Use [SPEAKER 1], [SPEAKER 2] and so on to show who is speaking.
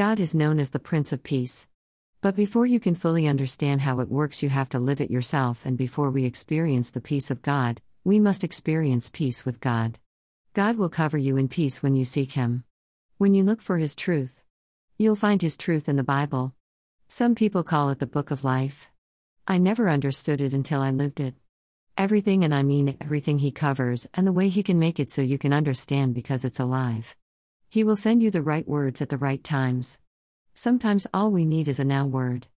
[SPEAKER 1] God is known as the Prince of Peace. But before you can fully understand how it works, you have to live it yourself, and before we experience the peace of God, we must experience peace with God. God will cover you in peace when you seek Him. When you look for His truth, you'll find His truth in the Bible. Some people call it the Book of Life. I never understood it until I lived it. Everything, and I mean everything He covers, and the way He can make it so you can understand because it's alive. He will send you the right words at the right times. Sometimes all we need is a now word.